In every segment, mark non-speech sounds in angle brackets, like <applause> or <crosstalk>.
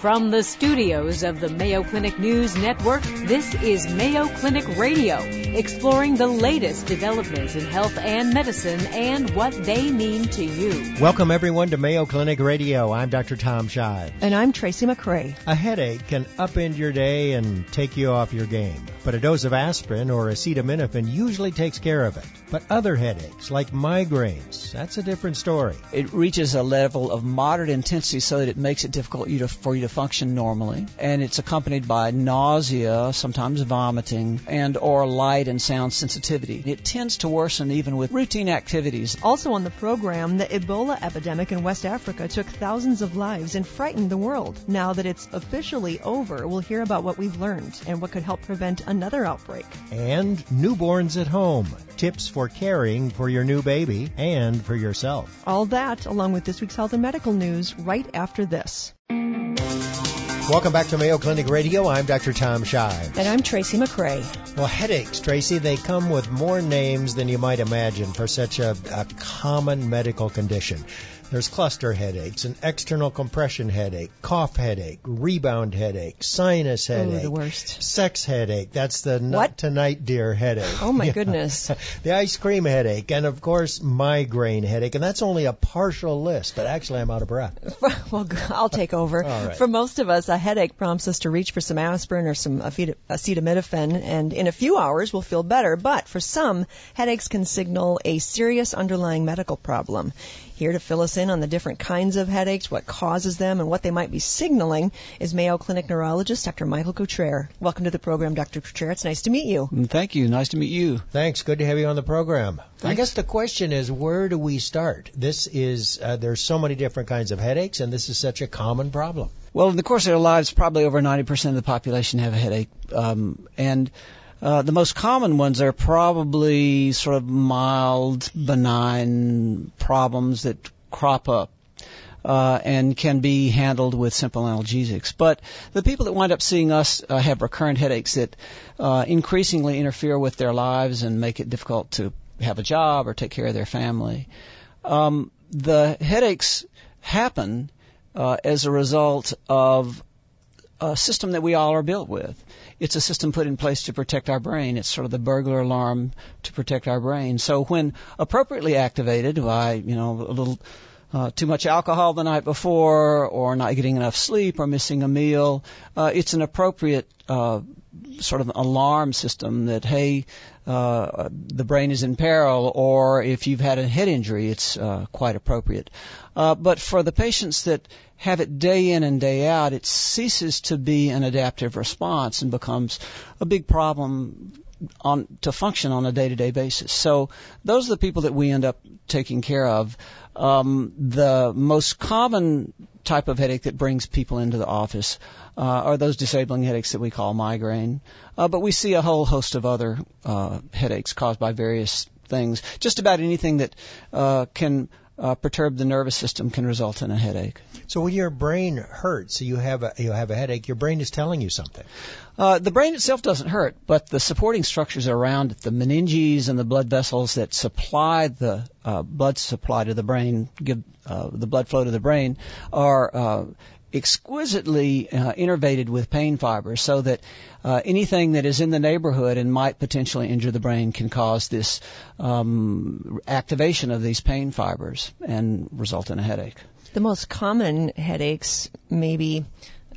From the studios of the Mayo Clinic News Network, this is Mayo Clinic Radio, exploring the latest developments in health and medicine and what they mean to you. Welcome everyone to Mayo Clinic Radio. I'm Dr. Tom Shives. And I'm Tracy McCray. A headache can upend your day and take you off your game, but a dose of aspirin or acetaminophen usually takes care of it. But other headaches, like migraines, that's a different story. It reaches a level of moderate intensity so that it makes it difficult for you to function normally, and it's accompanied by nausea, sometimes vomiting, and or light and sound sensitivity. It tends to worsen even with routine activities. Also on the program, the Ebola epidemic in West Africa took thousands of lives and frightened the world. Now that it's officially over, we'll hear about what we've learned and what could help prevent another outbreak. And newborns at home. Tips for caring for your new baby and for yourself. All that, along with this week's health and medical news, right after this. Welcome back to Mayo Clinic Radio. I'm Dr. Tom Shives. And I'm Tracy McCray. Well, headaches, Tracy, they come with more names than you might imagine for such a, a common medical condition. There's cluster headaches, an external compression headache, cough headache, rebound headache, sinus headache. the worst. Sex headache. That's the What? not tonight, dear headache. Oh my <laughs> Yeah. goodness. <laughs> the ice cream headache, and of course, migraine headache. And that's only a partial list, but actually, I'm out of breath. <laughs> well, I'll take over. Right. For most of us, a headache prompts us to reach for some aspirin or some acetaminophen, and in a few hours we'll feel better. But for some, headaches can signal a serious underlying medical problem. Here to fill us in on the different kinds of headaches, what causes them, and what they might be signaling is Mayo Clinic neurologist Dr. Michael Cutrer. Welcome to the program, Dr. Cutrer. It's nice to meet you. Thank you. Nice to meet you. Thanks. Good to have you on the program. I guess the question is, where do we start? This is uh, there's so many different kinds of headaches, and this is such a common problem. Well, in the course of their lives, probably over 90% of the population have a headache. Um, and uh, the most common ones are probably sort of mild, benign problems that crop up. Uh, and can be handled with simple analgesics. But the people that wind up seeing us uh, have recurrent headaches that uh, increasingly interfere with their lives and make it difficult to have a job or take care of their family. Um, the headaches happen uh, as a result of a system that we all are built with. It's a system put in place to protect our brain. It's sort of the burglar alarm to protect our brain. So when appropriately activated by, you know, a little uh, too much alcohol the night before, or not getting enough sleep, or missing a meal, uh, it's an appropriate uh, sort of alarm system that hey, uh, the brain is in peril, or if you've had a head injury, it's uh, quite appropriate. Uh, but for the patients that have it day in and day out, it ceases to be an adaptive response and becomes a big problem on to function on a day-to-day basis. So those are the people that we end up taking care of. Um, the most common type of headache that brings people into the office uh, are those disabling headaches that we call migraine. Uh, but we see a whole host of other uh, headaches caused by various things. Just about anything that uh, can uh, perturb the nervous system can result in a headache. So when your brain hurts, you have a you have a headache. Your brain is telling you something. Uh, the brain itself doesn't hurt, but the supporting structures around it, the meninges and the blood vessels that supply the uh, blood supply to the brain, give uh, the blood flow to the brain, are uh, exquisitely uh, innervated with pain fibers, so that uh, anything that is in the neighborhood and might potentially injure the brain can cause this um, activation of these pain fibers and result in a headache. The most common headaches, maybe,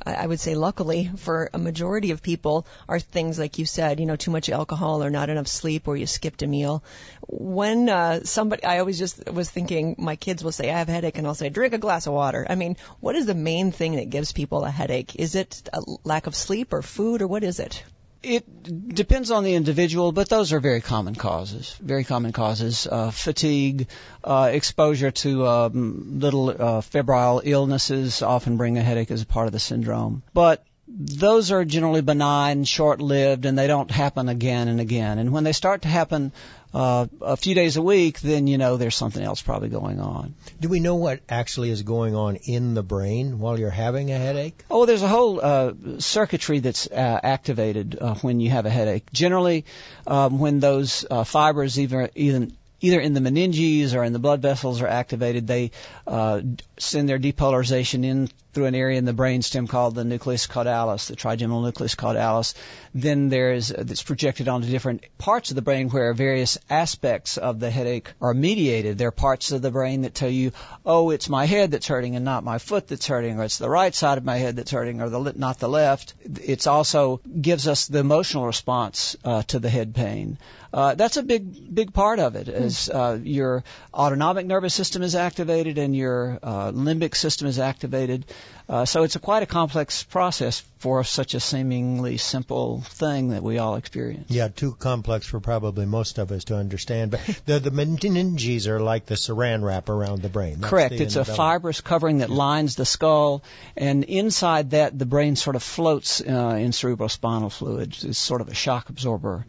I would say luckily for a majority of people, are things like you said, you know, too much alcohol or not enough sleep or you skipped a meal. When uh, somebody, I always just was thinking, my kids will say, I have a headache, and I'll say, drink a glass of water. I mean, what is the main thing that gives people a headache? Is it a lack of sleep or food or what is it? It depends on the individual, but those are very common causes. Very common causes: uh, fatigue, uh, exposure to um, little uh, febrile illnesses often bring a headache as a part of the syndrome. But those are generally benign, short-lived, and they don't happen again and again. And when they start to happen uh, a few days a week, then you know there's something else probably going on. Do we know what actually is going on in the brain while you're having a headache? Oh, there's a whole uh, circuitry that's uh, activated uh, when you have a headache. Generally, um, when those uh, fibers either even either in the meninges or in the blood vessels are activated, they uh, send their depolarization in through an area in the brainstem called the nucleus caudalis, the trigeminal nucleus caudalis. Then there's that's projected onto different parts of the brain where various aspects of the headache are mediated. There are parts of the brain that tell you, oh, it's my head that's hurting and not my foot that's hurting, or it's the right side of my head that's hurting, or the not the left. It's also gives us the emotional response uh, to the head pain. Uh, that's a big big part of it. Is uh, your autonomic nervous system is activated and your uh, limbic system is activated. Uh, so it's a quite a complex process for such a seemingly simple thing that we all experience. Yeah, too complex for probably most of us to understand. But the the meninges are like the saran wrap around the brain. That's Correct. the It's a fibrous covering that lines the skull, and inside that the brain sort of floats uh, in cerebrospinal fluid. It's sort of a shock absorber.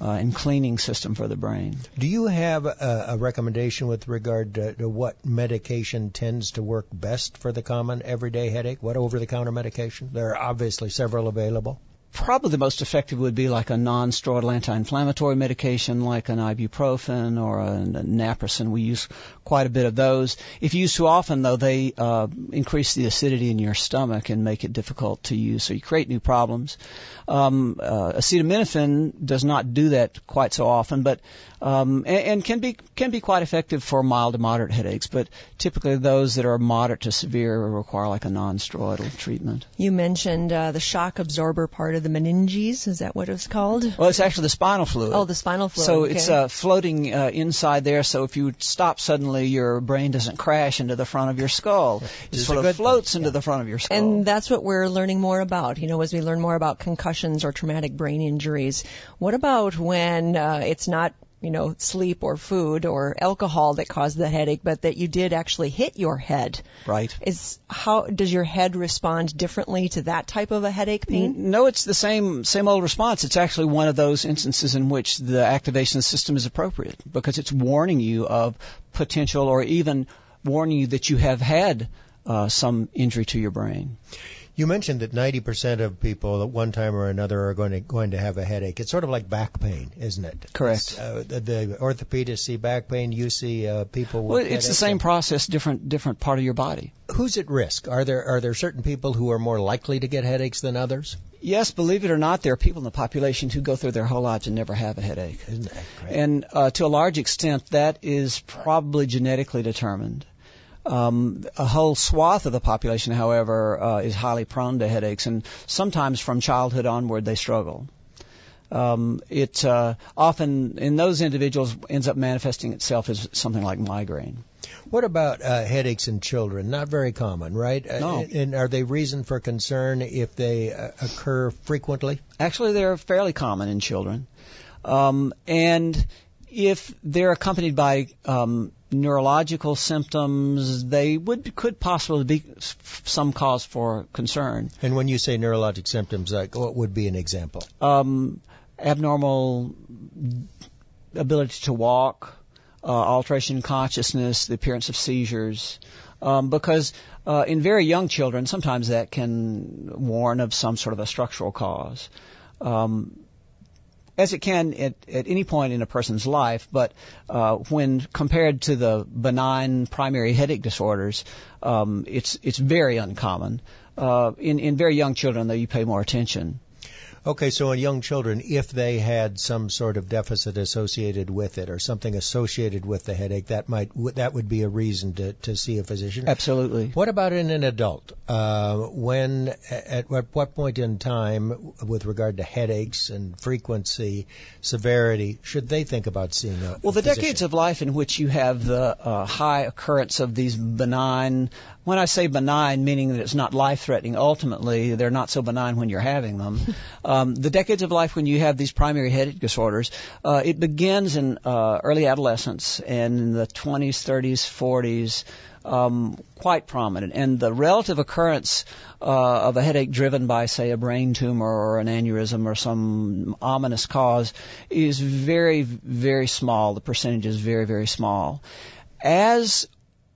Uh, and cleaning system for the brain. Do you have a, a recommendation with regard to, to what medication tends to work best for the common everyday headache? What over-the-counter medication? There are obviously several available. Probably the most effective would be like a non-steroidal anti-inflammatory medication like an ibuprofen or a, naproxen. We use quite a bit of those. If used too often, though, they uh, increase the acidity in your stomach and make it difficult to use. So you create new problems. Um, uh, acetaminophen does not do that quite so often, but um, and, and can be can be quite effective for mild to moderate headaches. But typically, those that are moderate to severe require like a non-steroidal treatment. You mentioned uh, the shock absorber part of the meninges. Is that what it's called? Well, it's actually the spinal fluid. Oh, the spinal fluid. So okay. it's uh, floating uh, inside there. So if you stop suddenly, your brain doesn't crash into the front of your skull. It is sort of floats thing, into yeah. the front of your skull. And that's what we're learning more about, you know, as we learn more about concussions or traumatic brain injuries. What about when uh, it's not, you know, sleep or food or alcohol that caused the headache, but that you did actually hit your head? right. Is how does your head respond differently to that type of a headache pain? No, it's the same same old response. It's actually one of those instances in which the activation system is appropriate because it's warning you of potential or even warning you that you have had uh, some injury to your brain. You mentioned that 90% of people at one time or another are going to going to have a headache. It's sort of like back pain, isn't it? Correct. Uh, the, the orthopedists see back pain. You see uh, people with Well, it's the same process, different different part of your body. Who's at risk? Are there are there certain people who are more likely to get headaches than others? Yes, believe it or not, there are people in the population who go through their whole lives and never have a headache. Isn't that great? And uh, to a large extent, that is probably genetically determined. Um, a whole swath of the population, however, uh, is highly prone to headaches, and sometimes from childhood onward they struggle. Um, it uh, often, in those individuals, ends up manifesting itself as something like migraine. What about uh, headaches in children? Not very common, right? Uh, No. and are they reason for concern if they uh, occur frequently? Actually, they're fairly common in children. Um, and if they're accompanied by um, neurological symptoms, they would could possibly be some cause for concern. And when you say neurologic symptoms, like what would be an example? Um, abnormal ability to walk, uh, alteration in consciousness, the appearance of seizures. Um, because uh, in very young children, sometimes that can warn of some sort of a structural cause. Um, as it can at, at any point in a person's life, but uh, when compared to the benign primary headache disorders, um, it's it's very uncommon. Uh, in in very young children, though, you pay more attention. Okay, so in young children, if they had some sort of deficit associated with it or something associated with the headache, that might that would be a reason to, to see a physician. Absolutely. What about in an adult? Uh, when at what, point in time, with regard to headaches and frequency, severity, should they think about seeing a Well, the physician? decades of life in which you have the uh, high occurrence of these benign, when I say benign, meaning that it's not life threatening, ultimately, they're not so benign when you're having them. <laughs> um, the decades of life when you have these primary headache disorders, uh, it begins in uh, early adolescence and in the 20s, 30s, 40s. Um, quite prominent, and the relative occurrence uh, of a headache driven by, say, a brain tumor or an aneurysm or some ominous cause is very, very small. The percentage is very, very small. As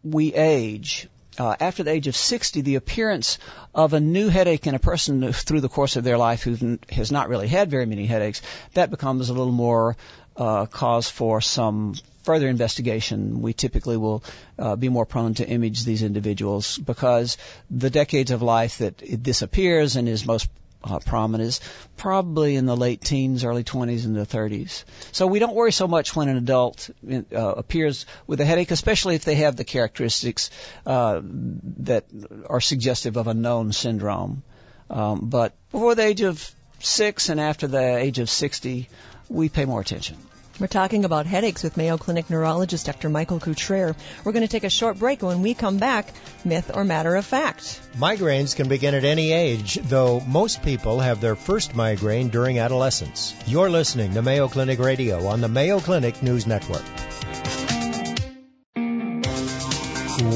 we age, uh, after the age of 60, the appearance of a new headache in a person through the course of their life who has not really had very many headaches, that becomes a little more uh, cause for some further investigation, we typically will uh, be more prone to image these individuals because the decades of life that it disappears and is most uh, prominent is probably in the late teens, early 20s, and the 30s. So we don't worry so much when an adult uh, appears with a headache, especially if they have the characteristics uh, that are suggestive of a known syndrome. Um, but before the age of six and after the age of 60, we pay more attention. We're talking about headaches with Mayo Clinic neurologist Dr. Michael Cutrer. We're going to take a short break. When we come back, myth or matter of fact. Migraines can begin at any age, though most people have their first migraine during adolescence. You're listening to Mayo Clinic Radio on the Mayo Clinic News Network.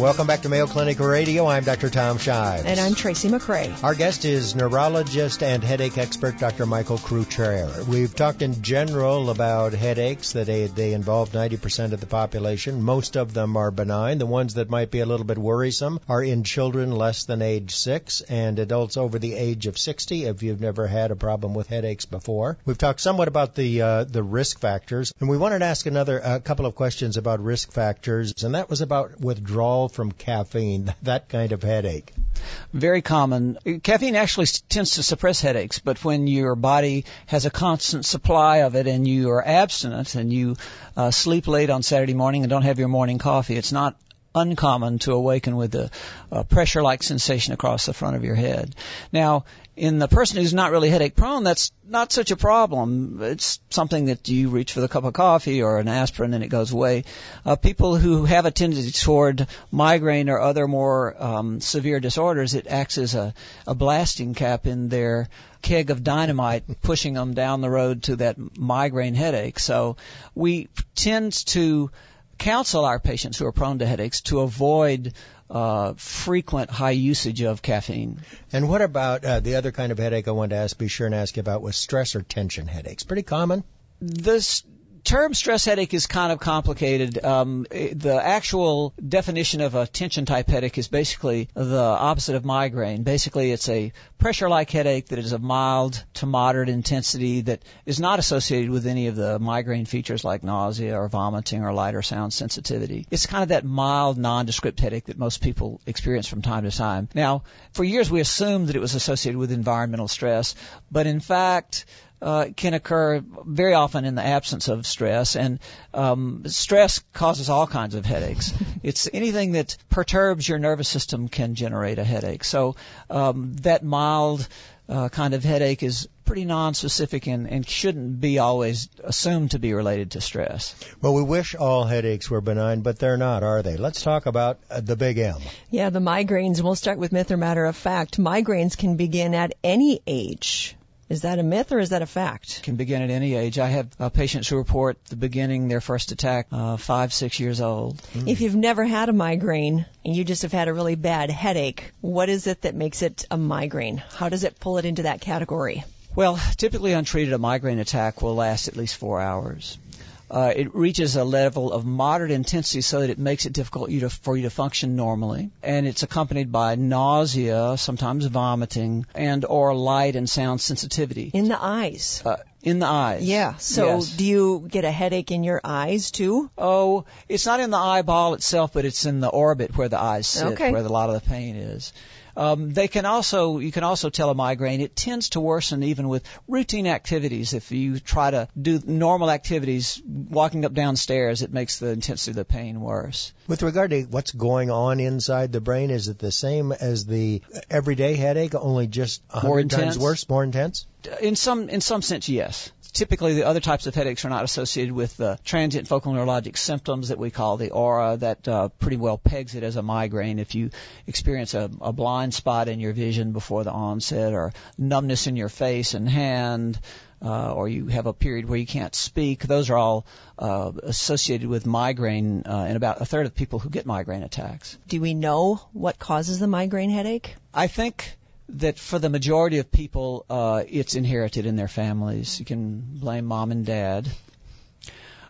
Welcome back to Mayo Clinic Radio. I'm Dr. Tom Shives. And I'm Tracy McCray. Our guest is neurologist and headache expert Dr. Michael Cutrer. We've talked in general about headaches that they, they involve 90% of the population. Most of them are benign. The ones that might be a little bit worrisome are in children less than age 6 and adults over the age of 60 if you've never had a problem with headaches before. We've talked somewhat about the uh, the risk factors and we wanted to ask another a couple of questions about risk factors and that was about withdrawal from caffeine, <laughs> that kind of headache? Very common. Caffeine actually tends to suppress headaches, but when your body has a constant supply of it and you are abstinent and you uh, sleep late on Saturday morning and don't have your morning coffee, it's not uncommon to awaken with a, a pressure like sensation across the front of your head. Now, in the person who's not really headache prone, that's not such a problem. It's something that you reach for the cup of coffee or an aspirin and it goes away. Uh, people who have a tendency toward migraine or other more um, severe disorders, it acts as a, a blasting cap in their keg of dynamite, <laughs> pushing them down the road to that migraine headache. So we tend to counsel our patients who are prone to headaches to avoid uh, frequent high usage of caffeine. And what about uh, the other kind of headache I wanted to ask, be sure and ask you about was stress or tension headaches? Pretty common. This term stress headache is kind of complicated. Um, the actual definition of a tension type headache is basically the opposite of migraine. Basically, it's a pressure like headache that is of mild to moderate intensity that is not associated with any of the migraine features like nausea or vomiting or light or sound sensitivity. It's kind of that mild nondescript headache that most people experience from time to time. Now, for years we assumed that it was associated with environmental stress, but in fact, uh, can occur very often in the absence of stress, and um, stress causes all kinds of headaches. <laughs> it's anything that perturbs your nervous system can generate a headache. So um, that mild uh, kind of headache is pretty non-specific and, and shouldn't be always assumed to be related to stress. Well, we wish all headaches were benign, but they're not, are they? Let's talk about uh, the big M. Yeah, the migraines. We'll start with myth or matter of fact. Migraines can begin at any age. Is that a myth or is that a fact? Can begin at any age. I have uh, patients who report the beginning their first attack uh, five, six years old. Mm. If you've never had a migraine and you just have had a really bad headache, what is it that makes it a migraine? How does it pull it into that category? Well, typically untreated, a migraine attack will last at least four hours uh, it reaches a level of moderate intensity so that it makes it difficult you to, for you to function normally. And it's accompanied by nausea, sometimes vomiting, and or light and sound sensitivity. In the eyes. Uh, in the eyes. Yeah. So yes. do you get a headache in your eyes too? Oh, it's not in the eyeball itself, but it's in the orbit where the eyes sit, okay. where a lot of the pain is. Um, they can also you can also tell a migraine. It tends to worsen even with routine activities. If you try to do normal activities, walking up downstairs, it makes the intensity of the pain worse. With regard to what's going on inside the brain, is it the same as the everyday headache, only just a hundred times worse, more intense? In some in some sense, yes typically the other types of headaches are not associated with the transient focal neurologic symptoms that we call the aura that uh, pretty well pegs it as a migraine. If you experience a, a blind spot in your vision before the onset or numbness in your face and hand, uh, or you have a period where you can't speak, those are all uh, associated with migraine uh, in about a third of people who get migraine attacks. Do we know what causes the migraine headache? I think that for the majority of people, uh, it's inherited in their families. You can blame mom and dad.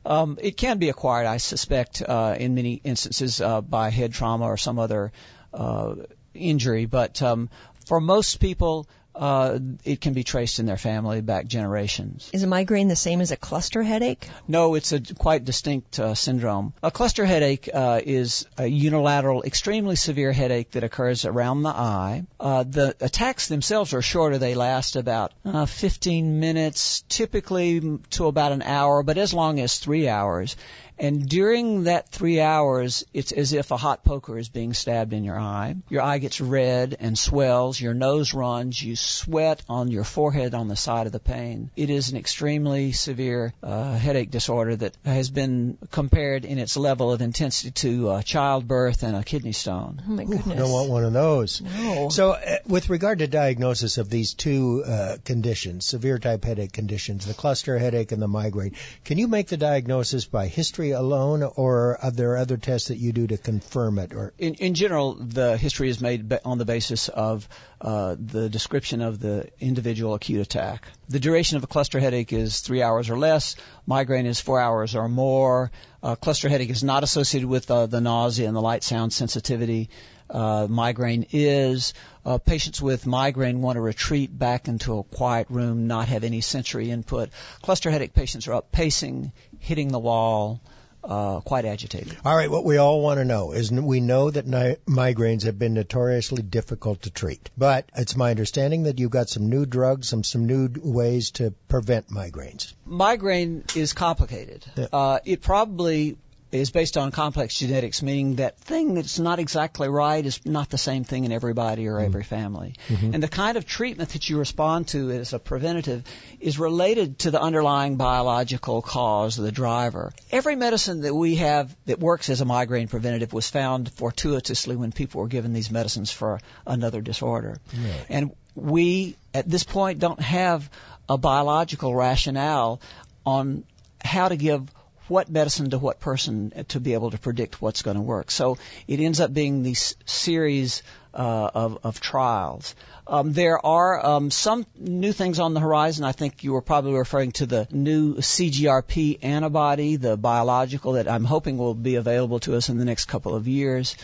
Um, it can be acquired, I suspect, uh, in many instances uh, by head trauma or some other uh, injury. But um, for most people, uh, it can be traced in their family back generations. Is a migraine the same as a cluster headache? No, it's a quite distinct uh, syndrome. A cluster headache uh, is a unilateral, extremely severe headache that occurs around the eye. Uh, the attacks themselves are shorter. They last about uh, 15 minutes, typically to about an hour, but as long as three hours. And during that three hours, it's as if a hot poker is being stabbed in your eye. Your eye gets red and swells. Your nose runs. You sweat on your forehead on the side of the pain. It is an extremely severe uh, headache disorder that has been compared in its level of intensity to uh, childbirth and a kidney stone. Oh my goodness! I Don't want one of those. No. So, uh, with regard to diagnosis of these two uh, conditions, severe type headache conditions, the cluster headache and the migraine, can you make the diagnosis by history alone, or are there other tests that you do to confirm it? Or in, in general, the history is made on the basis of uh, the description of the individual acute attack. The duration of a cluster headache is three hours or less. Migraine is four hours or more. Uh, cluster headache is not associated with uh, the nausea and the light sound sensitivity. Uh, migraine is. Uh, patients with migraine want to retreat back into a quiet room, not have any sensory input. Cluster headache patients are up pacing, hitting the wall, uh, quite agitated. All right, what we all want to know is we know that ni- migraines have been notoriously difficult to treat, but it's my understanding that you've got some new drugs, some some new ways to prevent migraines. Migraine is complicated. Yeah. Uh, it probably is based on complex genetics, meaning that thing that's not exactly right is not the same thing in everybody or every mm-hmm. family. Mm-hmm. And the kind of treatment that you respond to as a preventative is related to the underlying biological cause, the driver. Every medicine that we have that works as a migraine preventative was found fortuitously when people were given these medicines for another disorder. And we, at this point, don't have a biological rationale on how to give what medicine to what person to be able to predict what's going to work. So it ends up being this series uh, of, of trials. Um, there are um, some new things on the horizon. I think you were probably referring to the new CGRP antibody, the biological that I'm hoping will be available to us in the next couple of years.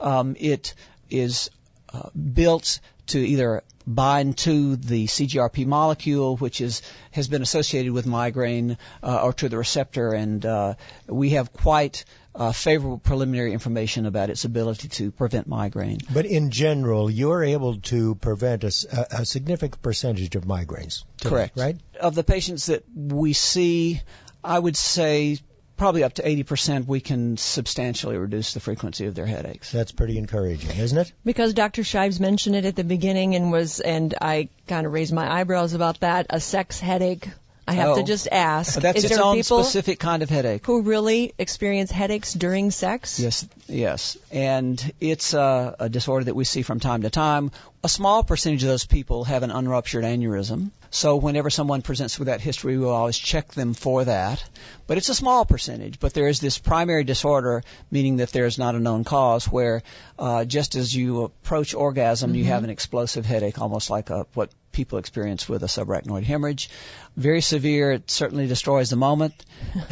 Um, it is uh, built to either bind to the CGRP molecule, which is has been associated with migraine, uh, or to the receptor, and uh, we have quite uh, favorable preliminary information about its ability to prevent migraine. But in general, you're able to prevent a, s- a- a significant percentage of migraines. today, Correct. Right? Of the patients that we see, I would say probably up to 80% we can substantially reduce the frequency of their headaches. That's pretty encouraging, isn't it? Because Dr. Shives mentioned it at the beginning and was, and I kind of raised my eyebrows about that, a sex headache. I have to Oh. just ask, That's is its there own people specific kind of headache. who really experience headaches during sex? Yes, yes, and it's a, a disorder that we see from time to time. A small percentage of those people have an unruptured aneurysm. So whenever someone presents with that history, we'll always check them for that. But it's a small percentage. But there is this primary disorder, meaning that there is not a known cause, where uh, just as you approach orgasm, you have an explosive headache, almost like a, what people experience with a subarachnoid hemorrhage. Very severe. It certainly destroys the moment.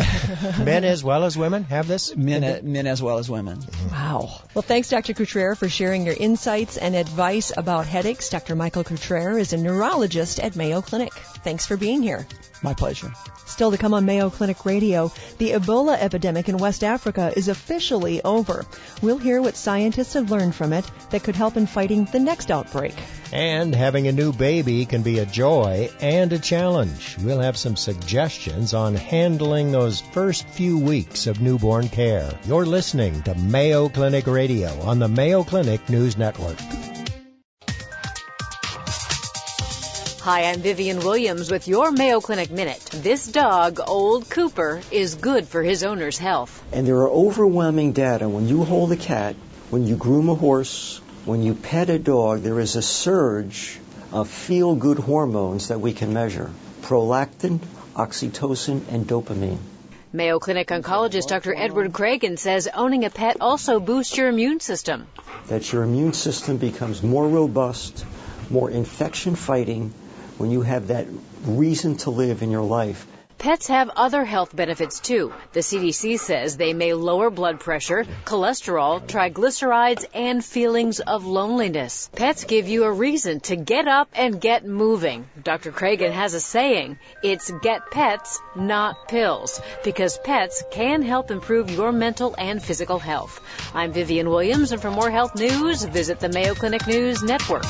<laughs> Men as well as women have this? Men, men as well as women. Wow. Well, thanks, Dr. Cutrer, for sharing your insights and advice about headaches. Dr. Michael Cutrer is a neurologist at Mayo Clinic. Thanks for being here. My pleasure. Still to come on Mayo Clinic Radio, the Ebola epidemic in West Africa is officially over. We'll hear what scientists have learned from it that could help in fighting the next outbreak. And having a new baby can be a joy and a challenge. We'll have some suggestions on handling those first few weeks of newborn care. You're listening to Mayo Clinic Radio on the Mayo Clinic News Network. Hi, I'm Vivian Williams with your Mayo Clinic Minute. This dog, Old Cooper, is good for his owner's health. And there are overwhelming data. When you hold a cat, when you groom a horse, when you pet a dog, there is a surge of feel good hormones that we can measure prolactin, oxytocin, and dopamine. Mayo Clinic oncologist Dr. Edward Creagan says owning a pet also boosts your immune system. That your immune system becomes more robust, more infection fighting when you have that reason to live in your life. Pets have other health benefits too. The CDC says they may lower blood pressure, cholesterol, triglycerides, and feelings of loneliness. Pets give you a reason to get up and get moving. Dr. Creagan has a saying, it's get pets, not pills, because pets can help improve your mental and physical health. I'm Vivian Williams, and for more health news, visit the Mayo Clinic News Network.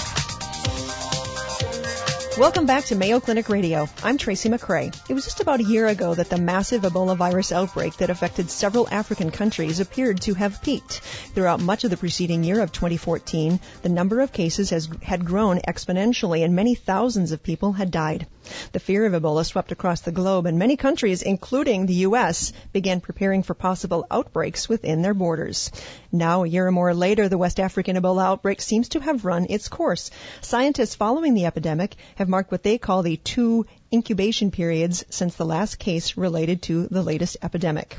Welcome back to Mayo Clinic Radio. I'm Tracy McCray. It was just about a year ago that the massive Ebola virus outbreak that affected several African countries appeared to have peaked. Throughout much of the preceding year of 2014, the number of cases has, had grown exponentially and many thousands of people had died. The fear of Ebola swept across the globe and many countries, including the U.S., began preparing for possible outbreaks within their borders. Now, a year or more later, the West African Ebola outbreak seems to have run its course. Scientists following the epidemic have marked what they call the two incubation periods since the last case related to the latest epidemic.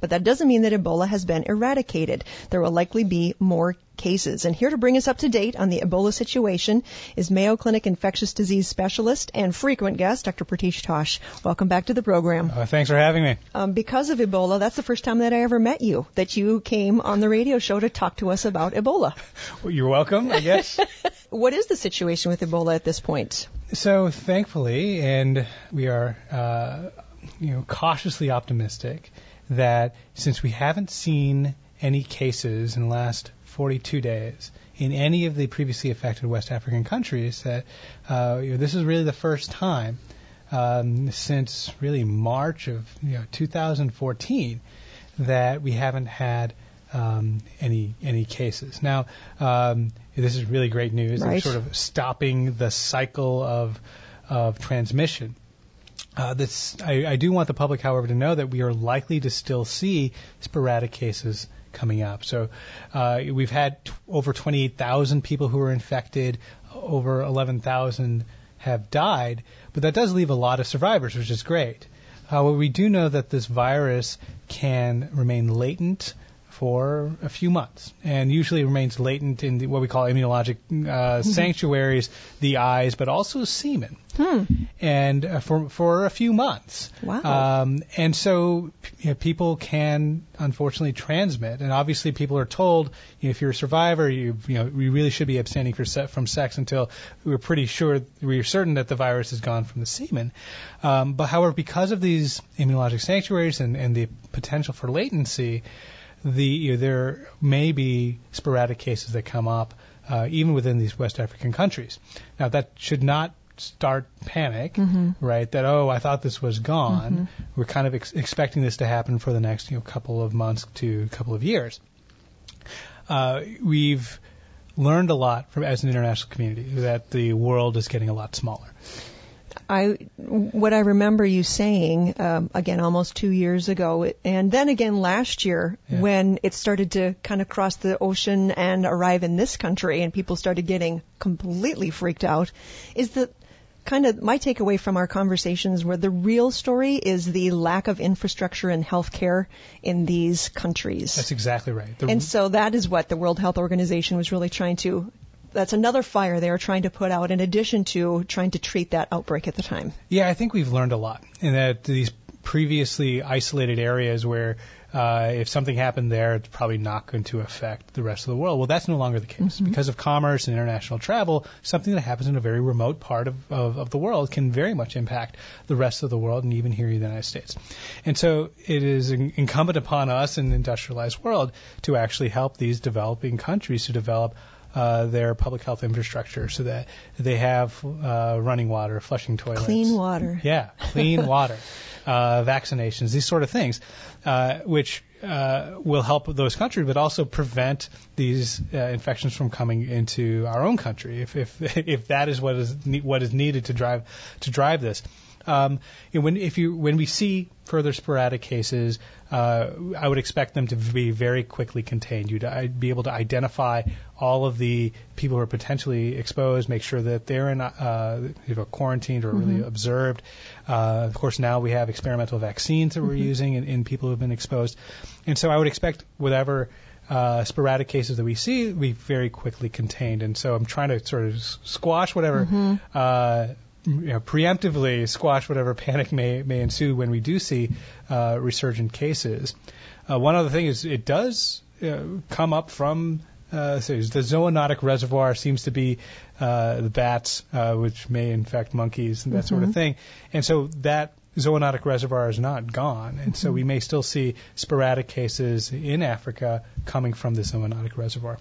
But that doesn't mean that Ebola has been eradicated. There will likely be more cases. And here to bring us up to date on the Ebola situation is Mayo Clinic infectious disease specialist and frequent guest, Dr. Pritish Tosh. Welcome back to the program. Uh, thanks for having me. Um, because of Ebola, that's the first time that I ever met you, that you came on the radio show to talk to us about Ebola. <laughs> Well, you're welcome, I guess. <laughs> what is the situation with Ebola at this point? So, thankfully, and we are, uh, you know, cautiously optimistic that since we haven't seen any cases in the last 42 days in any of the previously affected West African countries, that uh, you know, this is really the first time um, since really March of you know, 2014 that we haven't had um, any any cases. Now, um, this is really great news. Right. It's sort of stopping the cycle of of transmission. Uh, this, I, I do want the public, however, to know that we are likely to still see sporadic cases coming up. So uh, we've had t- over 28,000 people who are infected, over 11,000 have died, but that does leave a lot of survivors, which is great. However, we do know that this virus can remain latent for a few months and usually remains latent in the, what we call immunologic uh, sanctuaries, the eyes, but also semen. Hmm. And uh, for for a few months. Wow. Um, and so you know, people can unfortunately transmit, and obviously people are told you know, if you're a survivor, you you know we really should be abstaining for se- from sex until we're pretty sure we're certain that the virus has gone from the semen. Um, but however, because of these immunologic sanctuaries and, and the potential for latency, the you know, there may be sporadic cases that come up uh, even within these West African countries. Now that should not start panic, right? That oh, I thought this was gone. We're kind of ex- expecting this to happen for the next you know couple of months to couple of years. Uh, we've learned a lot from as an international community that the world is getting a lot smaller. I what I remember you saying um, again almost two years ago, and then again last year Yeah. when it started to kind of cross the ocean and arrive in this country, and people started getting completely freaked out, is that kind of my takeaway from our conversations where the real story is the lack of infrastructure and healthcare in these countries. That's exactly right. The, And so that is what the World Health Organization was really trying to. That's another fire they are trying to put out in addition to trying to treat that outbreak at the time. Yeah, I think we've learned a lot in that these previously isolated areas where uh, if something happened there, it's probably not going to affect the rest of the world. Well, that's no longer the case. Because of commerce and international travel, something that happens in a very remote part of, of, of the world can very much impact the rest of the world and even here in the United States. And so it is in, incumbent upon us in the industrialized world to actually help these developing countries to develop uh, their public health infrastructure so that they have uh, running water, flushing toilets, Clean water. yeah, clean <laughs> water, uh, vaccinations, these sort of things, uh, which uh, will help those countries, but also prevent these uh, infections from coming into our own country, if if <laughs> if that is what is ne- what is needed to drive to drive this. Um, you know, when if you when we see further sporadic cases, uh, I would expect them to be very quickly contained. You'd be able to identify all of the people who are potentially exposed, make sure that they're in uh, you know, quarantined or really observed. Uh, of course, now we have experimental vaccines that we're using in, in people who have been exposed, and so I would expect whatever uh, sporadic cases that we see be very quickly contained. And so I'm trying to sort of s- squash whatever uh, you know, preemptively squash whatever <laughs> panic may may ensue when we do see uh, resurgent cases. Uh, one other thing is it does uh, come up from uh, so the zoonotic reservoir seems to be uh, the bats, uh, which may infect monkeys and that sort of thing, and so that zoonotic reservoir is not gone, and so we may still see sporadic cases in Africa coming from the zoonotic reservoir.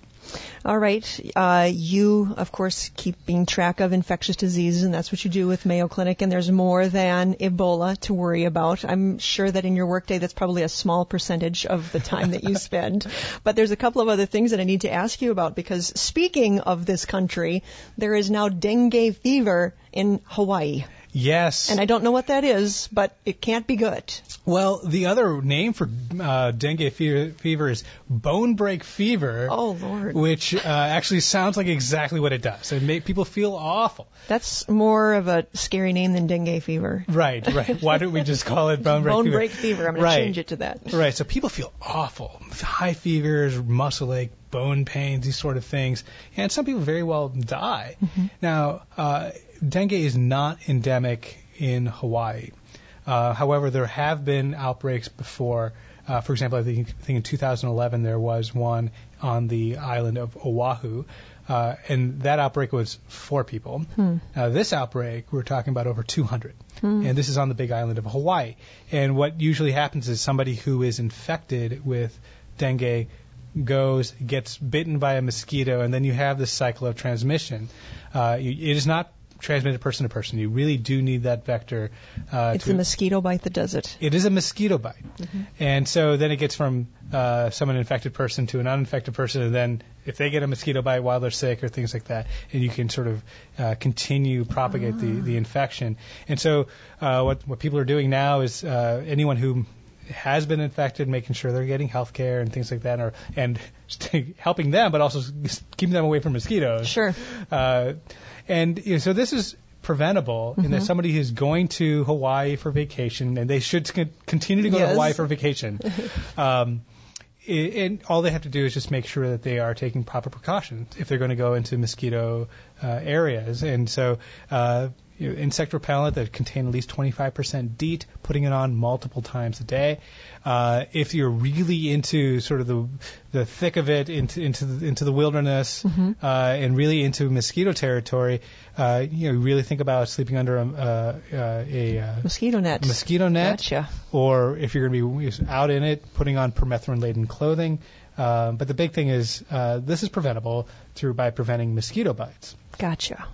All right. Uh, you, of course, keeping track of infectious diseases, and that's what you do with Mayo Clinic. And there's more than Ebola to worry about. I'm sure that in your workday, that's probably a small percentage of the time that you <laughs> spend. but there's a couple of other things that I need to ask you about because speaking of this country, there is now dengue fever in Hawaii. Yes. And I don't know what that is, but it can't be good. Well, the other name for uh, dengue fever, fever is bone break fever. Oh, Lord. Which uh, actually sounds like exactly what it does. It makes people feel awful. That's more of a scary name than dengue fever. Right, right. <laughs> Why don't we just call it bone break Bone fever? Bone break fever. I'm going Right. to change it to that. Right. So people feel awful. High fevers, muscle ache, bone pains, these sort of things. And some people very well die. Now, uh, dengue is not endemic in Hawaii. Uh, however, there have been outbreaks before. Uh, for example, I think, I think in 2011 there was one on the island of Oahu. Uh, and that outbreak was four people. Uh, this outbreak, we're talking about over 200. And this is on the big island of Hawaii. And what usually happens is somebody who is infected with dengue goes, gets bitten by a mosquito, and then you have this cycle of transmission. Uh, you, it is not transmitted person to person. You really do need that vector. Uh, It's to, the mosquito bite that does it. it is a mosquito bite. And so then it gets from uh, someone infected person to an uninfected person, and then if they get a mosquito bite while they're sick or things like that, and you can sort of uh, continue propagate the, the infection. And so uh, what what people are doing now is uh, anyone who has been infected, making sure they're getting health care and things like that, or and <laughs> helping them, but also keeping them away from mosquitoes. Sure. Uh, and you know, so this is preventable in that somebody who's going to Hawaii for vacation, and they should continue to go to Hawaii for vacation. <laughs> um, and all they have to do is just make sure that they are taking proper precautions if they're going to go into mosquito uh, areas. And so, uh, insect repellent that contain at least 25% DEET, putting it on multiple times a day. Uh, if you're really into sort of the the thick of it, into into the, into the wilderness, uh, and really into mosquito territory, uh, you know, really think about sleeping under a, uh, uh, a uh, Mosquito net. mosquito net Gotcha. or if you're going to be out in it, putting on permethrin-laden clothing. Uh, but the big thing is uh, this is preventable through by preventing mosquito bites. Gotcha.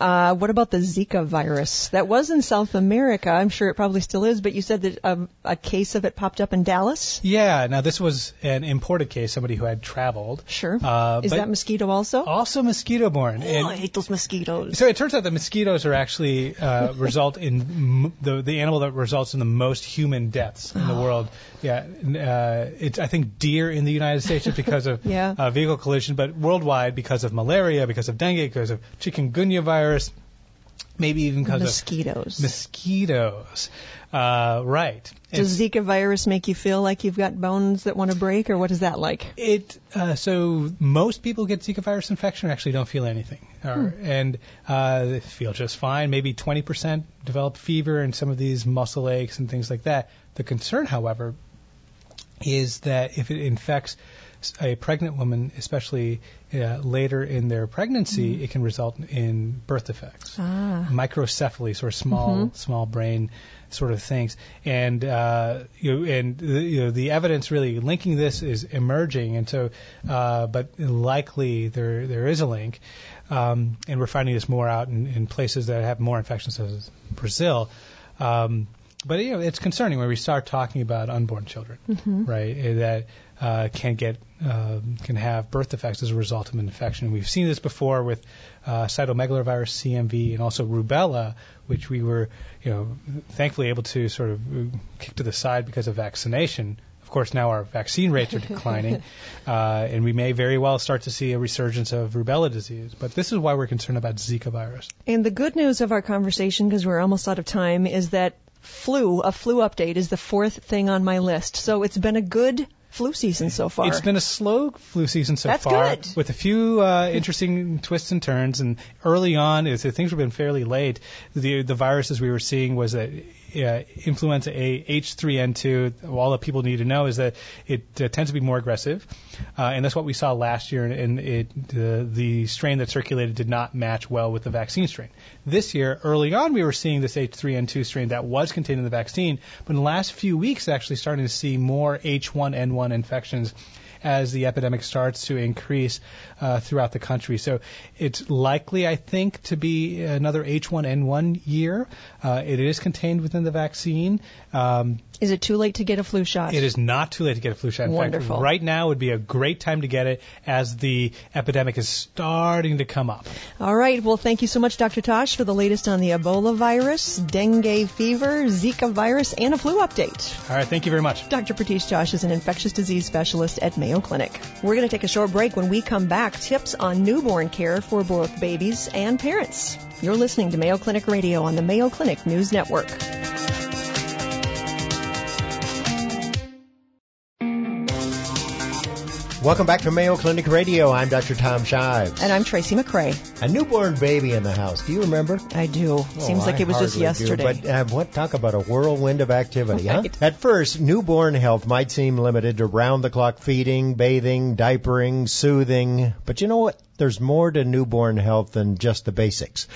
Uh, what about the Zika virus? That was in South America. I'm sure it probably still is, but you said that a, a case of it popped up in Dallas? Yeah, now this was an imported case, somebody who had traveled. Sure. Uh, is that mosquito also? also mosquito-borne? oh, And- I hate those mosquitoes. So it turns out that mosquitoes are actually uh, <laughs> result in m- the the animal that results in the most human deaths in the world. Yeah, uh, it's I think deer in the United States just because of <laughs> Yeah. uh, vehicle collision, but worldwide because of malaria, because of dengue, because of chikungunya virus, maybe even because Mosquitoes. of mosquitoes. Uh, right. Does Zika virus make you feel like you've got bones that want to break, or what is that like? It uh, so most people get Zika virus infection actually don't feel anything, or, and uh, they feel just fine. Maybe 20% develop fever and some of these muscle aches and things like that. The concern, however, is that if it infects a pregnant woman, especially uh, later in their pregnancy, it can result in birth defects, Ah. microcephaly, sort of small, small brain sort of things. And uh, you know, and the, you know, the evidence really linking this is emerging, and so, uh, but likely there there is a link, um, and we're finding this more out in, in places that have more infections, such as Brazil. Um, but you know, it's concerning when we start talking about unborn children, right? eh, That uh, can get um can have birth defects as a result of an infection. We've seen this before with uh, cytomegalovirus (CMV) and also rubella, which we were, you know, thankfully able to sort of uh, kick to the side because of vaccination. Of course, now our vaccine rates are declining, <laughs> uh, and we may very well start to see a resurgence of rubella disease. But this is why we're concerned about Zika virus. And the good news of our conversation, because we're almost out of time, is that flu, a flu update, is the fourth thing on my list. So it's been a good flu season so far. It's been a slow flu season so That's far, good. with a few uh, <laughs> interesting twists and turns. And early on, as things have been fairly late, the the viruses we were seeing was that uh, influenza A H3N2. All that people need to know is that it uh, tends to be more aggressive, uh, and that's what we saw last year. And it the the strain that circulated did not match well with the vaccine strain. This year, early on, we were seeing this H3N2 strain that was contained in the vaccine, but in the last few weeks, actually starting to see more H1N1 infections as the epidemic starts to increase uh, throughout the country. So it's likely, I think, to be another H1N1 year. Uh, it is contained within the vaccine. Um, Is it too late to get a flu shot? it is not too late to get a flu shot. In Wonderful. fact, right now would be a great time to get it as the epidemic is starting to come up. All right. Well, thank you so much, Dr. Tosh, for the latest on the Ebola virus, dengue fever, Zika virus, and a flu update. All right, thank you very much. Dr. Pritish Tosh is an infectious disease specialist at Mayo Clinic. We're going to take a short break. When we come back, tips on newborn care for both babies and parents. You're listening to Mayo Clinic Radio on the Mayo Clinic News Network. Welcome back to Mayo Clinic Radio. I'm Dr. Tom Shives. And I'm Tracy McCray. A newborn baby in the house. Do you remember? I do. Seems Oh, like I it was just hardly do, yesterday. but uh, what talk about a whirlwind of activity, Right. huh? At first, newborn health might seem limited to round-the-clock feeding, bathing, diapering, soothing, but you know what? There's more to newborn health than just the basics.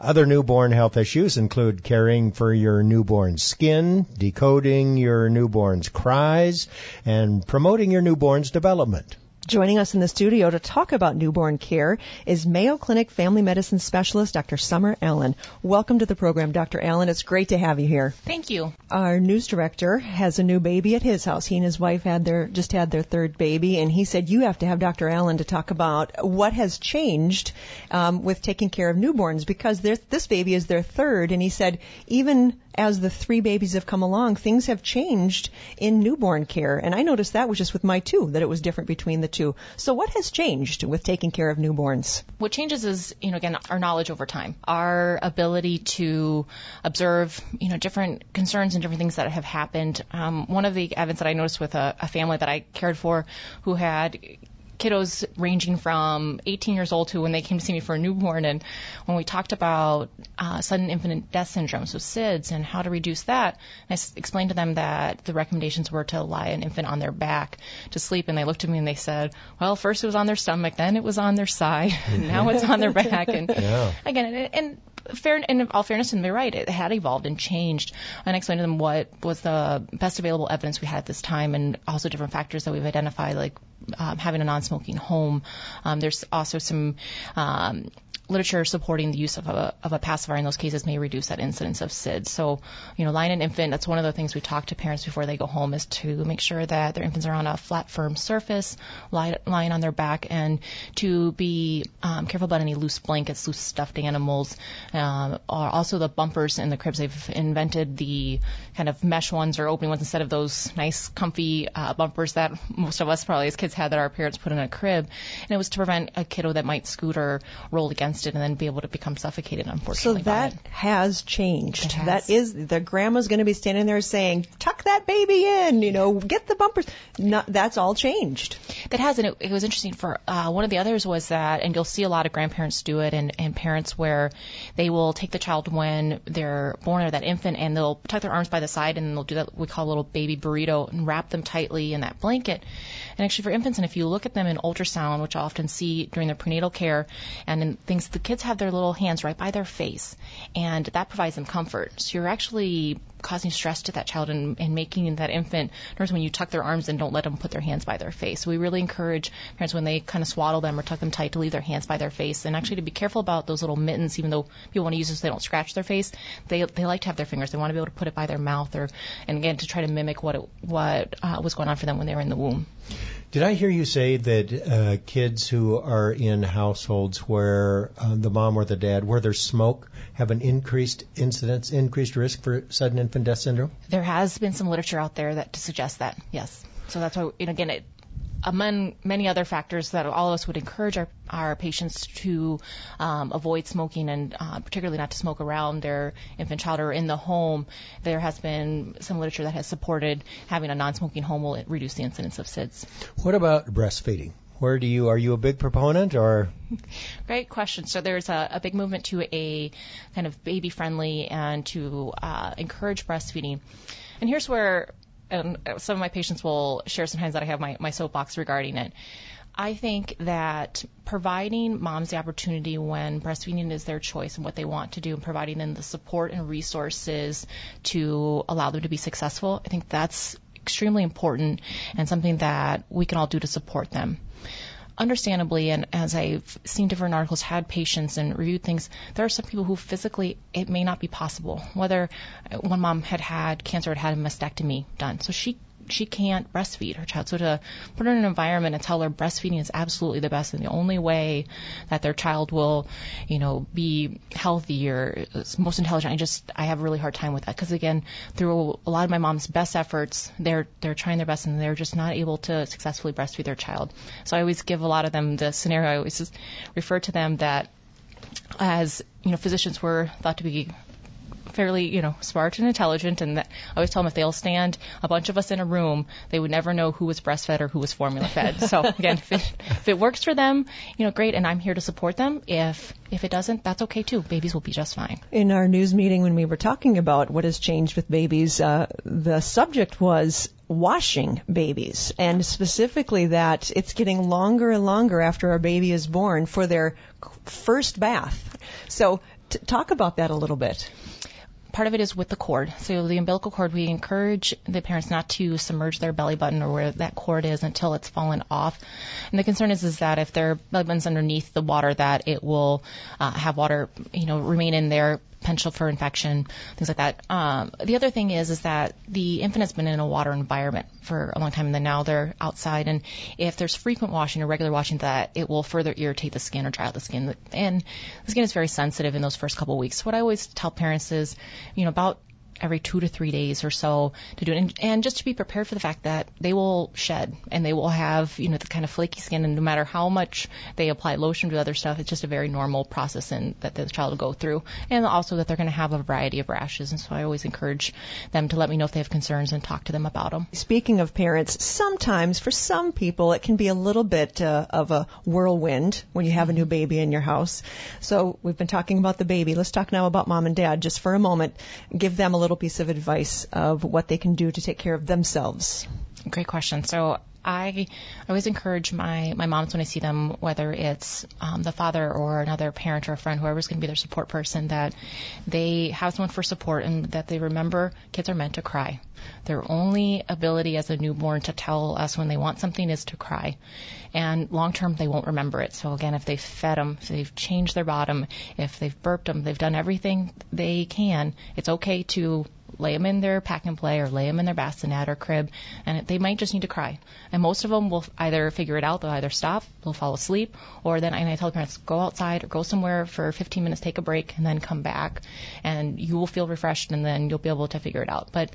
Other newborn health issues include caring for your newborn's skin, decoding your newborn's cries, and promoting your newborn's development. Joining us in the studio to talk about newborn care is Mayo Clinic Family Medicine Specialist Dr. Summer Allen. Welcome to the program, Dr. Allen. It's great to have you here. Thank you. Our news director has a new baby at his house. He and his wife had their just had their third baby, and he said you have to have Dr. Allen to talk about what has changed um, with taking care of newborns because this baby is their third, and he said even as the three babies have come along, things have changed in newborn care, and I noticed that was just with my two that it was different between the two. So what has changed with taking care of newborns? What changes is, you know, again, our knowledge over time, our ability to observe, you know, different concerns and different things that have happened. Um, one of the events that I noticed with a, a family that I cared for who had kiddos ranging from 18 years old to when they came to see me for a newborn. And when we talked about uh, sudden infant death syndrome, so SIDS, and how to reduce that, I s- explained to them that the recommendations were to lie an infant on their back to sleep. And they looked at me and they said, well, first it was on their stomach, then it was on their side, <laughs> and now it's on their back. And <laughs> Yeah. again, and, and fair, in all fairness, and they're right, it had evolved and changed. And I explained to them what was the best available evidence we had at this time, and also different factors that we've identified, like um, having a non-smoking home. Um, there's also some um, literature supporting the use of a, of a pacifier in those cases may reduce that incidence of SIDS. So, you know, lying an infant, that's one of the things we talk to parents before they go home is to make sure that their infants are on a flat, firm surface, lie, lying on their back, and to be um, careful about any loose blankets, loose stuffed animals, um, or also the bumpers in the cribs. They've invented the kind of mesh ones or opening ones instead of those nice, comfy uh, bumpers that most of us probably as kids had that our parents put in a crib. And it was to prevent a kiddo that might scoot or roll against it and then be able to become suffocated, So unfortunately. by that has changed. Has. That is the grandma's going to be standing there saying, "Tuck that baby in," you know, get the bumpers. Not, that's all changed. That has, and it, it was interesting for uh, one of the others was that, and you'll see a lot of grandparents do it, and, and parents where they will take the child when they're born or that infant, and they'll tuck their arms by the side, and they'll do that we call a little baby burrito, and wrap them tightly in that blanket. And actually, for infants, and if you look at them in ultrasound, which I often see during their prenatal care, and in things, the kids have their little hands right by their face, and that provides them comfort. So you're actually causing stress to that child and, and making that infant nervous when you tuck their arms and don't let them put their hands by their face. So we really encourage parents when they kind of swaddle them or tuck them tight to leave their hands by their face and actually to be careful about those little mittens even though people want to use them so they don't scratch their face. They they like to have their fingers. They want to be able to put it by their mouth or and again to try to mimic what it, what uh, was going on for them when they were in the womb. Did I hear you say that uh, kids who are in households where uh, the mom or the dad, where there's smoke, have an increased incidence, increased risk for sudden infant death syndrome? There has been some literature out there that to suggest that, yes. So that's why, and again, it, among many other factors that all of us would encourage our, our patients to um, avoid smoking and uh, particularly not to smoke around their infant child or in the home, there has been some literature that has supported having a non-smoking home will reduce the incidence of SIDS. What about breastfeeding? Where do you are you a big proponent or? <laughs> Great question. So there's a, a big movement to a kind of baby friendly and to uh, encourage breastfeeding. And here's where and some of my patients will share sometimes that I have my, my soapbox regarding it. I think that providing moms the opportunity when breastfeeding is their choice and what they want to do and providing them the support and resources to allow them to be successful, I think that's extremely important and something that we can all do to support them understandably, and as I've seen different articles, had patients and reviewed things, there are some people who physically it may not be possible. Whether one mom had had cancer, had had a mastectomy done, so she she can't breastfeed her child. So to put her in an environment and tell her breastfeeding is absolutely the best and the only way that their child will, you know, be healthy or most intelligent, I just I have a really hard time with that because again, through a lot of my mom's best efforts, they're they're trying their best and they're just not able to successfully breastfeed their child. So I always give a lot of them the scenario. I always refer to them that as you know, physicians were thought to be fairly, you know, smart and intelligent, and that, I always tell them if they'll stand a bunch of us in a room, they would never know who was breastfed or who was formula fed. so <laughs> again, if it, if it works for them, you know, great, and I'm here to support them. If if it doesn't, that's okay too. Babies will be just fine. In our news meeting when we were talking about what has changed with babies, uh, the subject was washing babies, and specifically that it's getting longer and longer after a baby is born for their first bath. So, t- talk about that a little bit part of it is with the cord. So the umbilical cord, we encourage the parents not to submerge their belly button or where that cord is until it's fallen off. And the concern is is that if their belly button's underneath the water, that it will uh, have water, you know, remain in there potential for infection, things like that. Um, the other thing is is that the infant has been in a water environment for a long time, and then now they're outside. And if there's frequent washing or regular washing, that it will further irritate the skin or dry out the skin. And the skin is very sensitive in those first couple of weeks. What I always tell parents is, you know, about every two to three days or so to do it, and, and just to be prepared for the fact that they will shed and they will have you know the kind of flaky skin, and no matter how much they apply lotion to other stuff, it's just a very normal process and that the child will go through, and also that they're going to have a variety of rashes, and so I always encourage them to let me know if they have concerns and talk to them about them. Speaking of parents, sometimes for some people it can be a little bit uh, of a whirlwind when you have a new baby in your house. So we've been talking about the baby. Let's talk now about mom and dad just for a moment. Give them a little piece of advice of what they can do to take care of themselves? Great question. So I always encourage my, my moms when I see them, whether it's um, the father or another parent or a friend, whoever's going to be their support person, that they have someone for support and that they remember kids are meant to cry. Their only ability as a newborn to tell us when they want something is to cry. And long term, they won't remember it. So again, if they've fed them, if they've changed their bottom, if they've burped them, they've done everything they can, it's okay to lay them in their pack and play or lay them in their bassinet or crib, and they might just need to cry. And most of them will either figure it out, they'll either stop, they'll fall asleep, or then and I tell the parents go outside or go somewhere for 15 minutes, take a break, and then come back, and you will feel refreshed, and then you'll be able to figure it out. But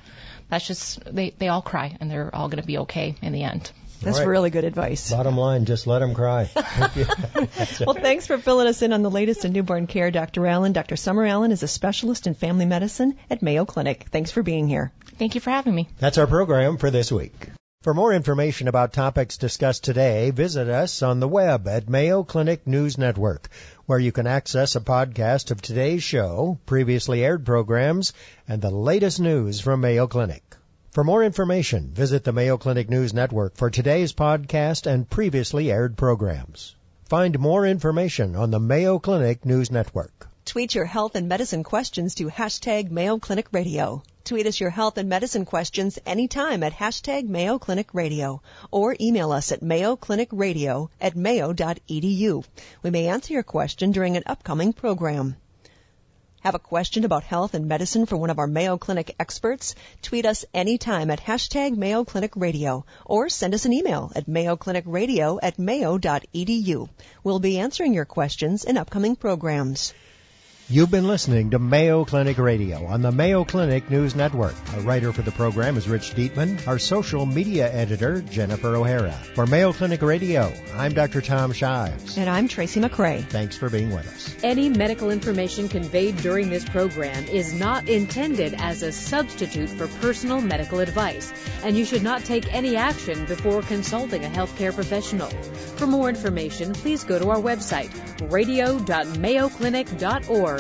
that's just they they all cry, and they're all going to be okay in the end. That's right. really good advice. Bottom line, just let them cry. <laughs> well, thanks for filling us in on the latest in newborn care, Dr. Allen. Dr. Summer Allen is a specialist in family medicine at Mayo Clinic. Thanks for being here. Thank you for having me. That's our program for this week. For more information about topics discussed today, visit us on the web at Mayo Clinic News Network, where you can access a podcast of today's show, previously aired programs, and the latest news from Mayo Clinic. For more information, visit the Mayo Clinic News Network for today's podcast and previously aired programs. Find more information on the Mayo Clinic News Network. Tweet your health and medicine questions to hashtag Mayo Clinic Radio. Tweet us your health and medicine questions anytime at hashtag Mayo Clinic Radio or email us at mayoclinicradio at mayo.edu. We may answer your question during an upcoming program. Have a question about health and medicine for one of our Mayo Clinic experts? Tweet us anytime at hashtag Mayo Clinic Radio or send us an email at mayoclinicradio at mayo.edu. We'll be answering your questions in upcoming programs. You've been listening to Mayo Clinic Radio on the Mayo Clinic News Network. Our writer for the program is Rich Dietman. Our social media editor, Jennifer O'Hara. For Mayo Clinic Radio, I'm Dr. Tom Shives. And I'm Tracy McCray. Thanks for being with us. Any medical information conveyed during this program is not intended as a substitute for personal medical advice, and you should not take any action before consulting a healthcare professional. For more information, please go to our website, radio.mayoclinic.org.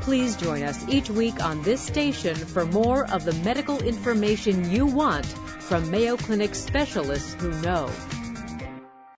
Please join us each week on this station for more of the medical information you want from Mayo Clinic specialists who know.